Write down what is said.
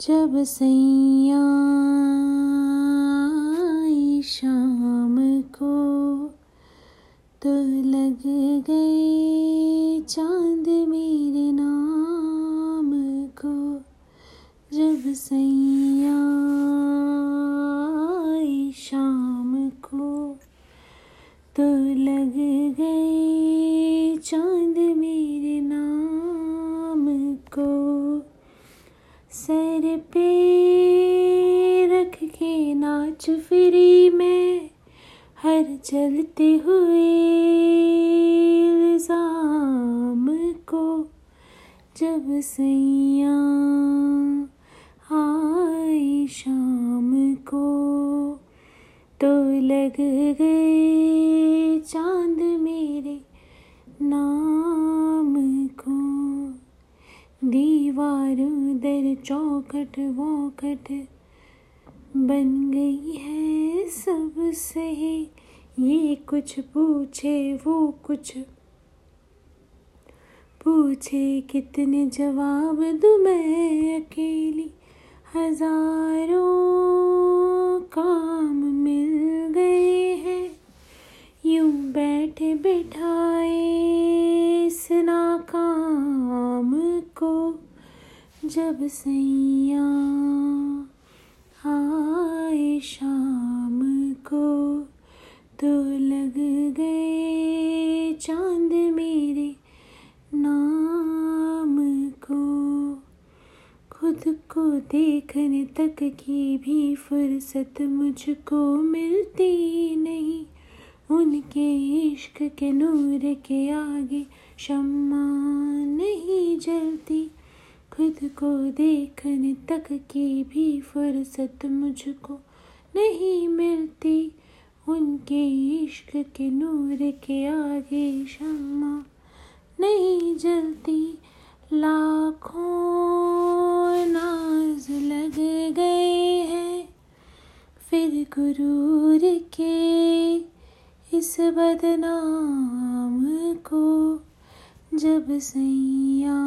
जब सैया शाम को तो लग गए चाँद मेरे नाम को। जब सैया शाम को तो लग गए चाँद मेरे नाम को। सर पे रख के नाच फिरी मैं, हर चलते हुए इल्ज़ाम को, जब सैया आए शाम को। तो लग गए चाँद मेरे नाम को दीवारों, दर चौखट वौखट बन गई है सब सही ये कुछ पूछे, वो कुछ पूछे, कितने जवाब दूँ मैं अकेली? हज़ारों काम मिल गए हैं। यूँ बैठे बैठाए इस नाकाम को। जब सैया आए शाम को तो लग गए चाँद मेरे नाम को। खुद को देखने तक की भी फुर्सत मुझको मिलती नहीं। उनके इश्क के नूर के आगे शम्मा नहीं जलती। खुद को देखने तक की भी फुर्सत मुझको नहीं मिलती। उनके इश्क के नूर के आगे शम्मा नहीं जलती। लाखों नाज लग गए हैं फिर गुरूर के इस बदनाम को जब सैया